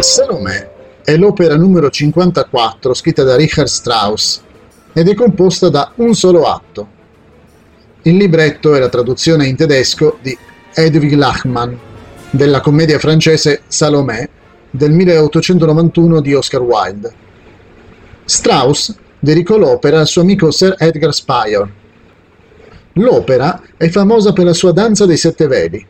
Salomè è l'opera numero 54 scritta da Richard Strauss ed è composta da un solo atto. Il libretto è la traduzione in tedesco di Edwig Lachmann della commedia francese Salomè del 1891 di Oscar Wilde. Strauss dedicò l'opera al suo amico Sir Edgar Spire. L'opera è famosa per la sua danza dei sette veli.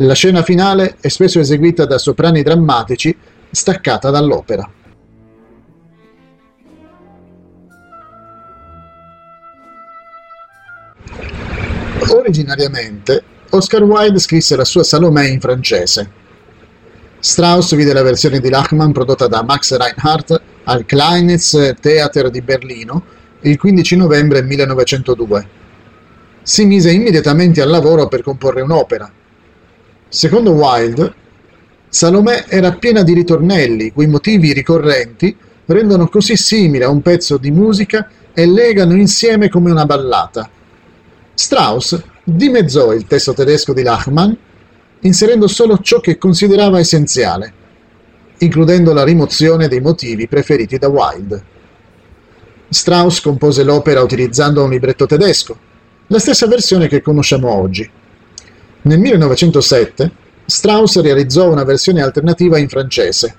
La scena finale è spesso eseguita da soprani drammatici staccata dall'opera. Originariamente, Oscar Wilde scrisse la sua Salomè in francese. Strauss vide la versione di Lachmann prodotta da Max Reinhardt al Kleinitz Theater di Berlino il 15 novembre 1902. Si mise immediatamente al lavoro per comporre un'opera. Secondo Wilde, Salomè era piena di ritornelli, cui motivi ricorrenti rendono così simile a un pezzo di musica e legano insieme come una ballata. Strauss dimezzò il testo tedesco di Lachmann, inserendo solo ciò che considerava essenziale, includendo la rimozione dei motivi preferiti da Wilde. Strauss compose l'opera utilizzando un libretto tedesco, la stessa versione che conosciamo oggi. Nel 1907 Strauss realizzò una versione alternativa in francese,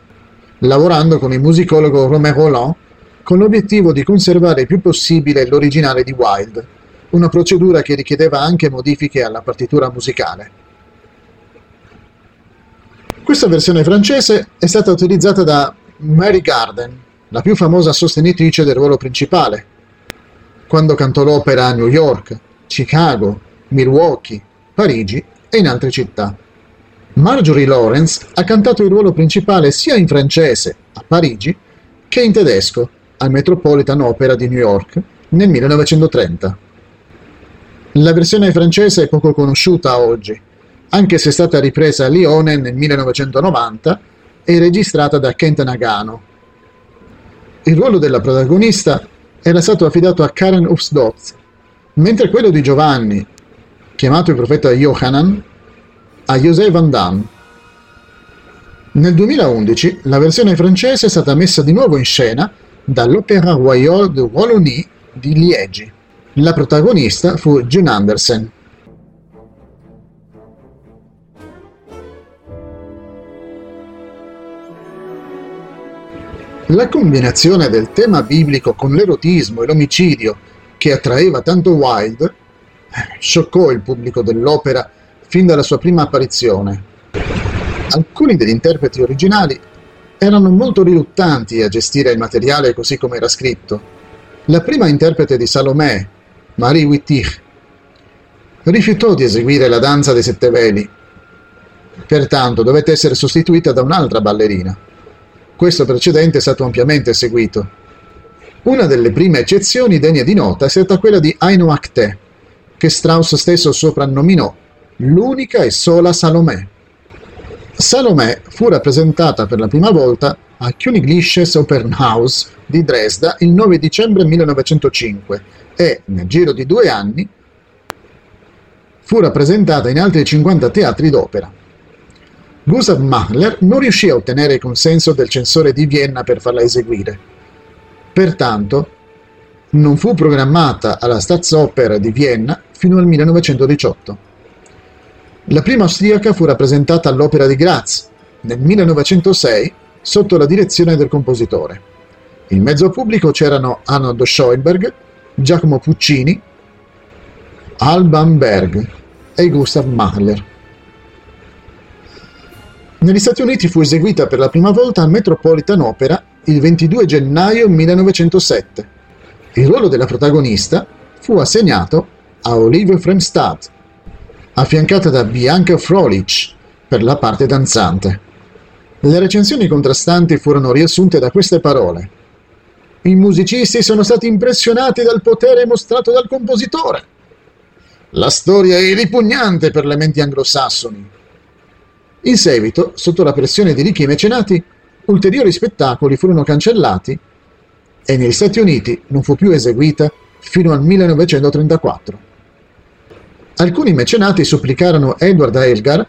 lavorando con il musicologo Romain Roland con l'obiettivo di conservare il più possibile l'originale di Wilde una procedura che richiedeva anche modifiche alla partitura musicale. Questa versione francese è stata utilizzata da Mary Garden, la più famosa sostenitrice del ruolo principale, quando cantò l'opera a New York, Chicago, Milwaukee, Parigi e in altre città. Marjorie Lawrence ha cantato il ruolo principale sia in francese, a Parigi, che in tedesco, al Metropolitan Opera di New York, nel 1930. La versione francese è poco conosciuta oggi, anche se è stata ripresa a Lione nel 1990 e registrata da Kent Nagano. Il ruolo della protagonista era stato affidato a Karen Upsdotz, mentre quello di Giovanni, chiamato il profeta Yohanan, a José Van Damme. Nel 2011 la versione francese è stata messa di nuovo in scena dall'Opéra Royal de Wallonie di Liegi. La protagonista fu June Anderson. La combinazione del tema biblico con l'erotismo e l'omicidio che attraeva tanto Wilde scioccò il pubblico dell'opera fin dalla sua prima apparizione. Alcuni degli interpreti originali erano molto riluttanti a gestire il materiale così come era scritto. La prima interprete di Salomè, Marie Wittig, rifiutò di eseguire la danza dei sette veli. Pertanto dovette essere sostituita da un'altra ballerina. Questo precedente è stato ampiamente seguito. Una delle prime eccezioni degne di nota è stata quella di Aino Acte, che Strauss stesso soprannominò l'unica e sola Salomè. Salomè fu rappresentata per la prima volta a Königliches Opernhaus di Dresda il 9 dicembre 1905 e, nel giro di due anni, fu rappresentata in altri 50 teatri d'opera. Gustav Mahler non riuscì a ottenere il consenso del censore di Vienna per farla eseguire. Pertanto, non fu programmata alla Staatsoper di Vienna fino al 1918. La prima austriaca fu rappresentata all'Opera di Graz nel 1906 sotto la direzione del compositore. In mezzo pubblico c'erano Arnold Schoenberg, Giacomo Puccini, Alban Berg e Gustav Mahler. Negli Stati Uniti fu eseguita per la prima volta al Metropolitan Opera il 22 gennaio 1907. Il ruolo della protagonista fu assegnato a Olivia Fremstad, affiancata da Bianca Frolich per la parte danzante. Le recensioni contrastanti furono riassunte da queste parole. I musicisti sono stati impressionati dal potere mostrato dal compositore. La storia è ripugnante per le menti anglosassoni. In seguito, sotto la pressione di ricchi mecenati, ulteriori spettacoli furono cancellati e negli Stati Uniti non fu più eseguita fino al 1934. Alcuni mecenati supplicarono Edward Elgar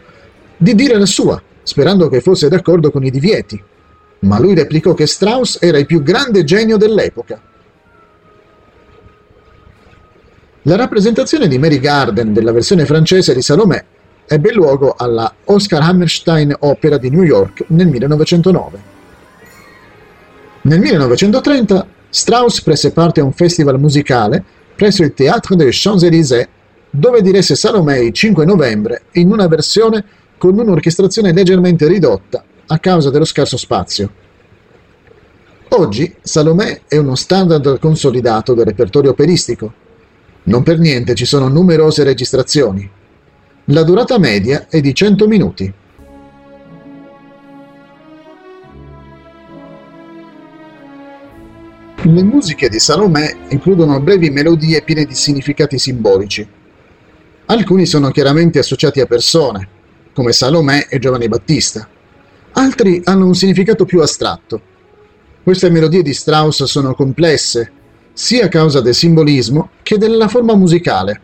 di dire la sua, sperando che fosse d'accordo con i divieti. ma lui replicò che Strauss era il più grande genio dell'epoca. La rappresentazione di Mary Garden della versione francese di Salomè ebbe luogo alla Oscar Hammerstein Opera di New York nel 1909. Nel 1930 Strauss prese parte a un festival musicale presso il Théâtre des Champs-Élysées dove diresse Salomè il 5 novembre in una versione con un'orchestrazione leggermente ridotta a causa dello scarso spazio. Oggi Salomè è uno standard consolidato del repertorio operistico. Non per niente ci sono numerose registrazioni. La durata media è di 100 minuti. Le musiche di Salomè includono brevi melodie piene di significati simbolici. Alcuni sono chiaramente associati a persone, come Salomè e Giovanni Battista. Altri hanno un significato più astratto. Queste melodie di Strauss sono complesse, sia a causa del simbolismo che della forma musicale,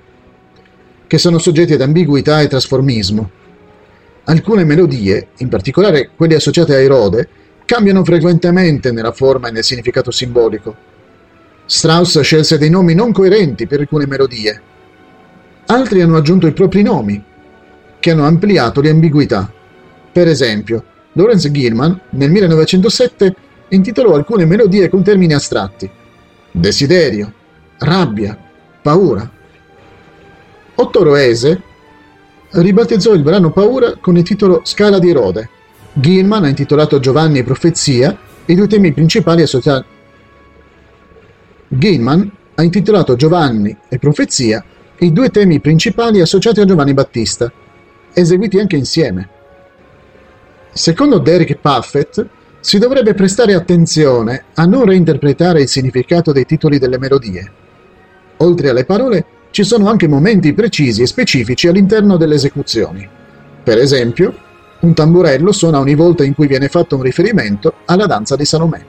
che sono soggetti ad ambiguità e trasformismo. Alcune melodie, in particolare quelle associate a Erode, cambiano frequentemente nella forma e nel significato simbolico. Strauss scelse dei nomi non coerenti per alcune melodie. Altri hanno aggiunto i propri nomi, che hanno ampliato le ambiguità. Per esempio, Lawrence Gilman nel 1907 intitolò alcune melodie con termini astratti. Desiderio, rabbia, paura. Otto Roese ribattezzò il brano Paura con il titolo Scala di Rode. Gilman ha intitolato Giovanni e Profezia i due temi principali associati. Gilman ha intitolato Giovanni e Profezia i due temi principali associati a Giovanni Battista, eseguiti anche insieme. Secondo Derek Puffett, si dovrebbe prestare attenzione a non reinterpretare il significato dei titoli delle melodie. Oltre alle parole, ci sono anche momenti precisi e specifici all'interno delle esecuzioni. Per esempio, un tamburello suona ogni volta in cui viene fatto un riferimento alla danza di Salomè.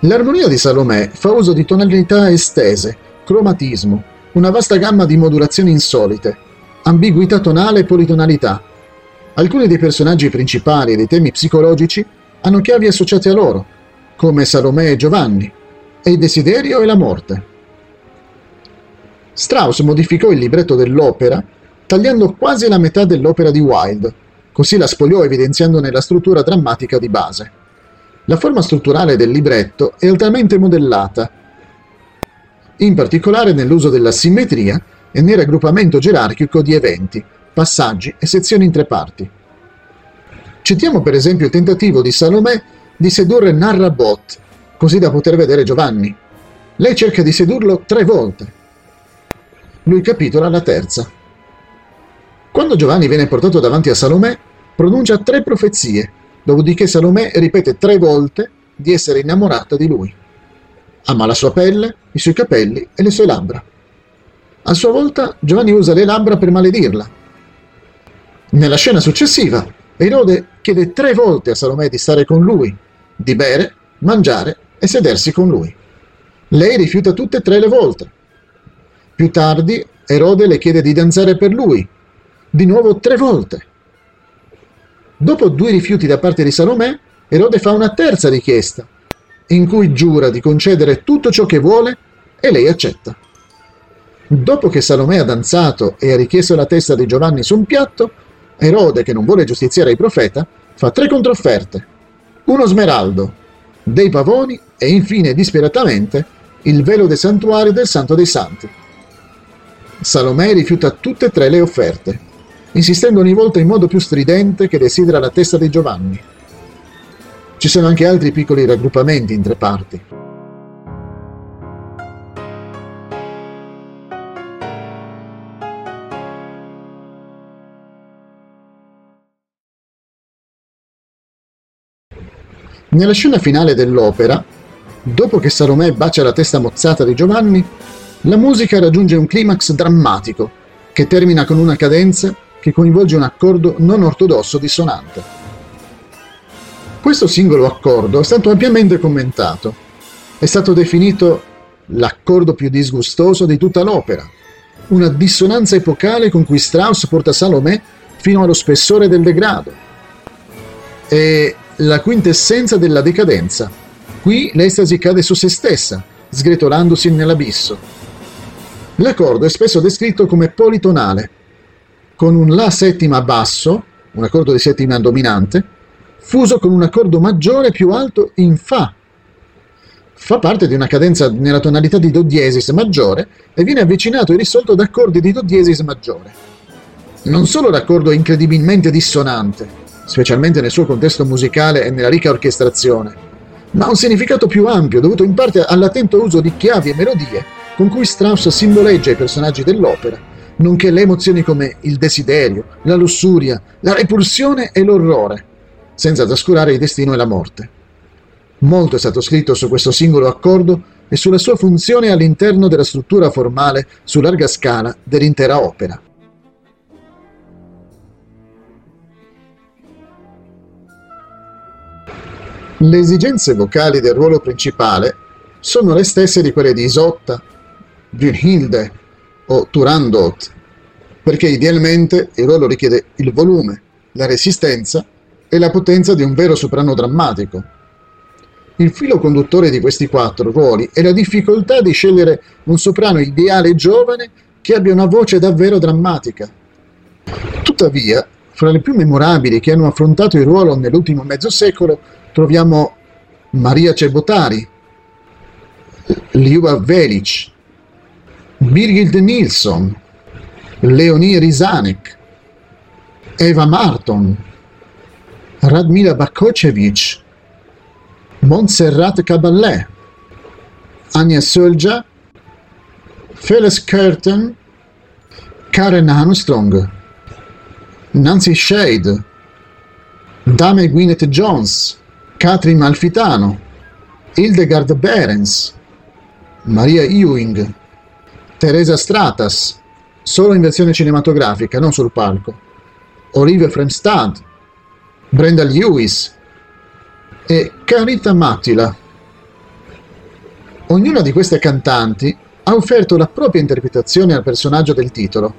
L'armonia di Salomè fa uso di tonalità estese, cromatismo, una vasta gamma di modulazioni insolite, ambiguità tonale e politonalità. Alcuni dei personaggi principali e dei temi psicologici hanno chiavi associate a loro, come Salomè e Giovanni, e il desiderio e la morte. Strauss modificò il libretto dell'opera tagliando quasi la metà dell'opera di Wilde, così la spogliò evidenziandone la struttura drammatica di base. La forma strutturale del libretto è altamente modellata, in particolare nell'uso della simmetria e nel raggruppamento gerarchico di eventi, passaggi e sezioni in tre parti. Citiamo per esempio il tentativo di Salomè di sedurre Narrabot, così da poter vedere Giovanni. Lei cerca di sedurlo tre volte. Lui capitola la terza. Quando Giovanni viene portato davanti a Salomè, pronuncia tre profezie, dopodiché Salomè ripete tre volte di essere innamorata di lui. Ama la sua pelle, i suoi capelli e le sue labbra. A sua volta Giovanni usa le labbra per maledirla. Nella scena successiva, Erode chiede tre volte a Salomè di stare con lui, di bere, mangiare e sedersi con lui. Lei rifiuta tutte e tre le volte. Più tardi, Erode le chiede di danzare per lui, di nuovo tre volte. Dopo due rifiuti da parte di Salomè, Erode fa una terza richiesta, in cui giura di concedere tutto ciò che vuole e lei accetta. Dopo che Salomè ha danzato e ha richiesto la testa di Giovanni su un piatto, Erode, che non vuole giustiziare il profeta, fa tre controfferte. Uno smeraldo, dei pavoni e infine disperatamente il velo del santuario del Santo dei Santi. Salomè rifiuta tutte e tre le offerte insistendo ogni volta in modo più stridente che desidera la testa di Giovanni. Ci sono anche altri piccoli raggruppamenti in tre parti. Nella scena finale dell'opera, dopo che Salomè bacia la testa mozzata di Giovanni, la musica raggiunge un climax drammatico che termina con una cadenza che coinvolge un accordo non ortodosso dissonante. Questo singolo accordo è stato ampiamente commentato. È stato definito l'accordo più disgustoso di tutta l'opera, una dissonanza epocale con cui Strauss porta Salomè fino allo spessore del degrado. E la quintessenza della decadenza. Qui l'estasi cade su se stessa, sgretolandosi nell'abisso. L'accordo è spesso descritto come politonale, con un La settima basso, un accordo di settima dominante, fuso con un accordo maggiore più alto in Fa. Fa parte di una cadenza nella tonalità di Do diesis maggiore e viene avvicinato e risolto da accordi di Do diesis maggiore. Non solo l'accordo è incredibilmente dissonante, specialmente nel suo contesto musicale e nella ricca orchestrazione, ma ha un significato più ampio dovuto in parte all'attento uso di chiavi e melodie con cui Strauss simboleggia i personaggi dell'opera, nonché le emozioni come il desiderio, la lussuria, la repulsione e l'orrore, senza trascurare il destino e la morte. Molto è stato scritto su questo singolo accordo e sulla sua funzione all'interno della struttura formale su larga scala dell'intera opera. Le esigenze vocali del ruolo principale sono le stesse di quelle di Isotta, Brunhilde o Turandot, perché idealmente il ruolo richiede il volume, la resistenza e la potenza di un vero soprano drammatico. Il filo conduttore di questi quattro ruoli è la difficoltà di scegliere un soprano ideale giovane che abbia una voce davvero drammatica. Tuttavia, fra le più memorabili che hanno affrontato il ruolo nell'ultimo mezzo secolo troviamo Maria Cebotari, Liuba Velic, Birgit Nilsson, Leonie Rizanek, Eva Marton, Radmila Bakocevic, Montserrat Caballé, Anja Sölja, Phyllis Curtin, Karen Armstrong, Nancy Shade, Dame Gwyneth Jones, Catherine Malfitano, Hildegard Behrens, Maria Ewing, Teresa Stratas, solo in versione cinematografica, non sul palco, Olivia Fremstad, Brenda Lewis e Carita Mattila. Ognuna di queste cantanti ha offerto la propria interpretazione al personaggio del titolo.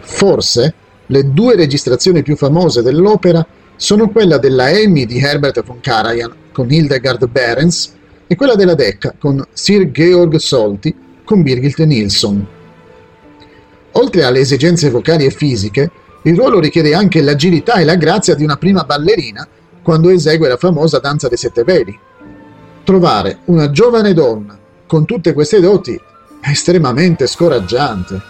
Forse le due registrazioni più famose dell'opera sono quella della Emmy di Herbert von Karajan con Hildegard Behrens e quella della Decca con Sir Georg Solti con Birgit Nilsson. Oltre alle esigenze vocali e fisiche, il ruolo richiede anche l'agilità e la grazia di una prima ballerina quando esegue la famosa danza dei sette veli. Trovare una giovane donna con tutte queste doti è estremamente scoraggiante.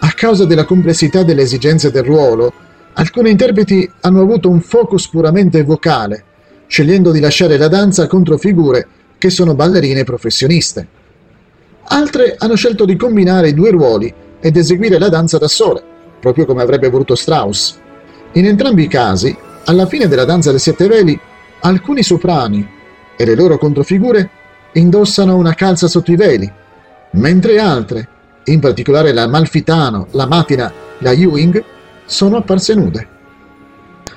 A causa della complessità delle esigenze del ruolo, alcuni interpreti hanno avuto un focus puramente vocale, scegliendo di lasciare la danza contro figure che sono ballerine professioniste. Altre hanno scelto di combinare i due ruoli ed eseguire la danza da sole, proprio come avrebbe voluto Strauss. In entrambi i casi, alla fine della danza dei sette veli, alcuni soprani e le loro controfigure indossano una calza sotto i veli, mentre altre, in particolare la Malfitano, la Matina, la Ewing, sono apparse nude.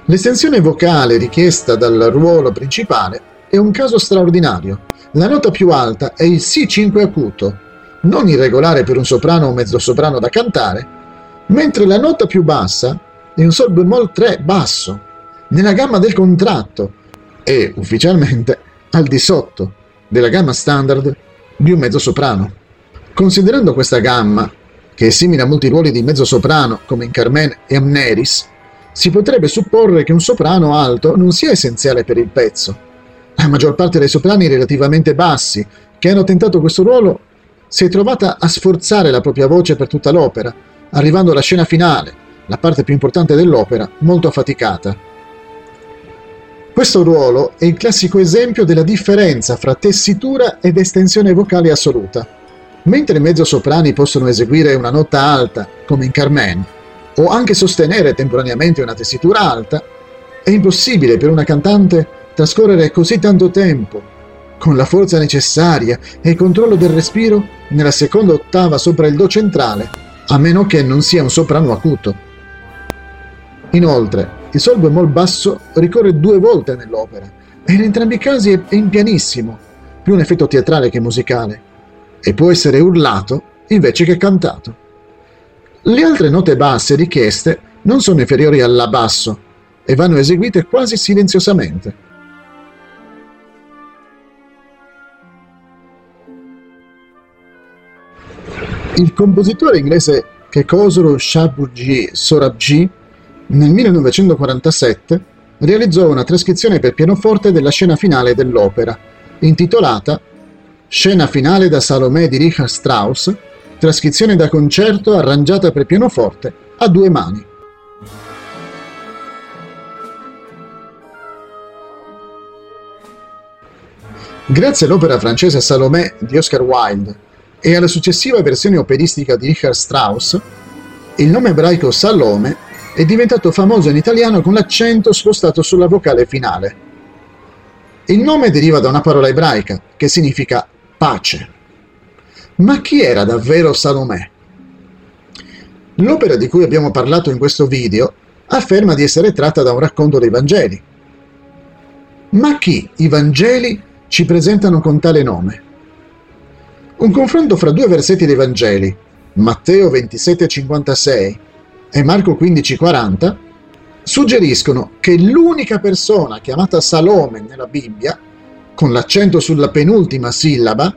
L'estensione vocale richiesta dal ruolo principale è un caso straordinario. La nota più alta è il Si5 acuto, non irregolare per un soprano o mezzosoprano da cantare, mentre la nota più bassa è un Sol bemoll 3 basso, nella gamma del contratto e ufficialmente al di sotto della gamma standard di un mezzosoprano. Considerando questa gamma, che è simile a molti ruoli di mezzosoprano come in Carmen e Amneris, si potrebbe supporre che un soprano alto non sia essenziale per il pezzo, la maggior parte dei soprani relativamente bassi che hanno tentato questo ruolo si è trovata a sforzare la propria voce per tutta l'opera, arrivando alla scena finale, la parte più importante dell'opera, molto affaticata. Questo ruolo è il classico esempio della differenza fra tessitura ed estensione vocale assoluta. Mentre i mezzosoprani possono eseguire una nota alta, come in Carmen, o anche sostenere temporaneamente una tessitura alta, è impossibile per una cantante trascorrere così tanto tempo, con la forza necessaria e il controllo del respiro, nella seconda ottava sopra il Do centrale, a meno che non sia un soprano acuto. Inoltre, il Sol bemoll basso ricorre due volte nell'opera, e in entrambi i casi è in pianissimo, più un effetto teatrale che musicale, e può essere urlato invece che cantato. Le altre note basse richieste non sono inferiori alla basso e vanno eseguite quasi silenziosamente. Il compositore inglese Kekosoro Shabuji Sorabji nel 1947 realizzò una trascrizione per pianoforte della scena finale dell'opera, intitolata Scena finale da Salomè di Richard Strauss, trascrizione da concerto arrangiata per pianoforte a due mani. Grazie all'opera francese Salomè di Oscar Wilde e alla successiva versione operistica di Richard Strauss, il nome ebraico Salome è diventato famoso in italiano con l'accento spostato sulla vocale finale. Il nome deriva da una parola ebraica che significa pace. Ma chi era davvero Salomè? L'opera di cui abbiamo parlato in questo video afferma di essere tratta da un racconto dei Vangeli. Ma chi i Vangeli ci presentano con tale nome. Un confronto fra due versetti dei Vangeli, Matteo 27,56 e Marco 15,40, suggeriscono che l'unica persona chiamata Salome nella Bibbia, con l'accento sulla penultima sillaba,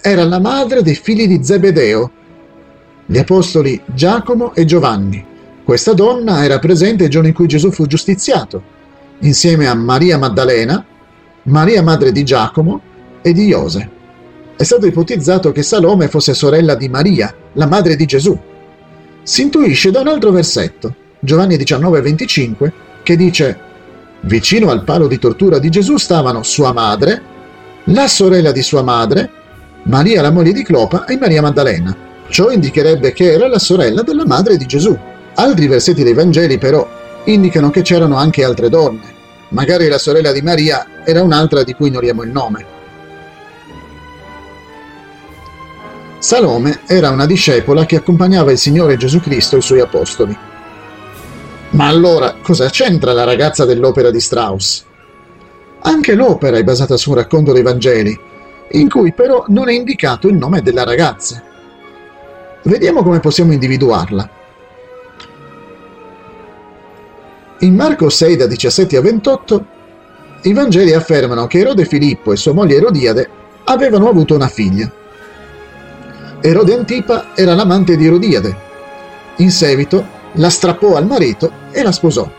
era la madre dei figli di Zebedeo, gli apostoli Giacomo e Giovanni. Questa donna era presente il giorno in cui Gesù fu giustiziato, insieme a Maria Maddalena, Maria madre di Giacomo e di Iose. È stato ipotizzato che Salome fosse sorella di Maria, la madre di Gesù. Si intuisce da un altro versetto, Giovanni 19,25, che dice Vicino al palo di tortura di Gesù stavano sua madre, la sorella di sua madre, Maria la moglie di Clopa e Maria Maddalena. Ciò indicherebbe che era la sorella della madre di Gesù. Altri versetti dei Vangeli però indicano che c'erano anche altre donne. Magari la sorella di Maria era un'altra di cui ignoriamo il nome. Salome era una discepola che accompagnava il Signore Gesù Cristo e i suoi apostoli. Ma allora cosa c'entra la ragazza dell'opera di Strauss? Anche l'opera è basata su un racconto dei Vangeli, in cui però non è indicato il nome della ragazza. Vediamo come possiamo individuarla. In Marco 6 da 17 a 28 i Vangeli affermano che Erode Filippo e sua moglie Erodiade avevano avuto una figlia. Erode Antipa era l'amante di Erodiade. In seguito la strappò al marito e la sposò.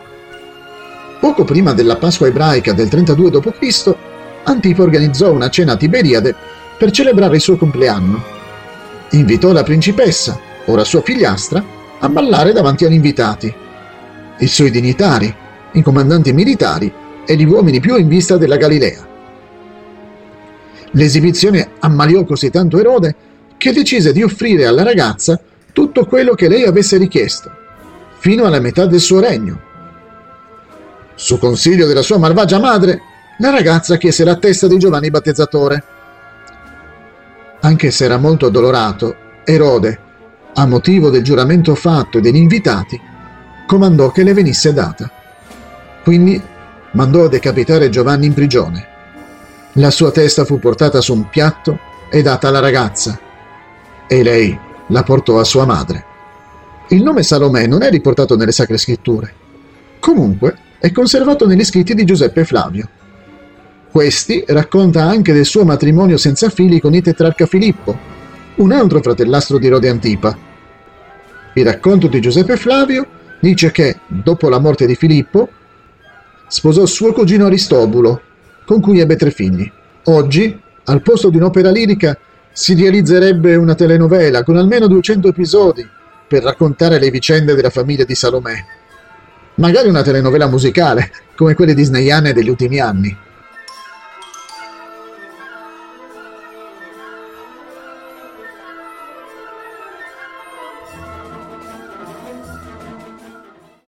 Poco prima della Pasqua ebraica del 32 d.C., Antipa organizzò una cena a Tiberiade per celebrare il suo compleanno. Invitò la principessa, ora sua figliastra, a ballare davanti agli invitati. I suoi dignitari, i comandanti militari e gli uomini più in vista della Galilea. L'esibizione ammaliò così tanto Erode che decise di offrire alla ragazza tutto quello che lei avesse richiesto, fino alla metà del suo regno. Su consiglio della sua malvagia madre, la ragazza chiese la testa di Giovanni Battezzatore. Anche se era molto addolorato, Erode, a motivo del giuramento fatto e degli invitati, comandò che le venisse data. Quindi mandò a decapitare Giovanni in prigione. La sua testa fu portata su un piatto e data alla ragazza, e lei la portò a sua madre. Il nome Salomè non è riportato nelle sacre scritture. Comunque è conservato negli scritti di Giuseppe Flavio. Questi racconta anche del suo matrimonio senza figli con il tetrarca Filippo, un altro fratellastro di Rode Antipa. Il racconto di Giuseppe Flavio dice che, dopo la morte di Filippo, sposò suo cugino Aristobulo, con cui ebbe tre figli. Oggi, al posto di un'opera lirica, si realizzerebbe una telenovela con almeno 200 episodi per raccontare le vicende della famiglia di Salomè. Magari una telenovela musicale, come quelle disneyane degli ultimi anni.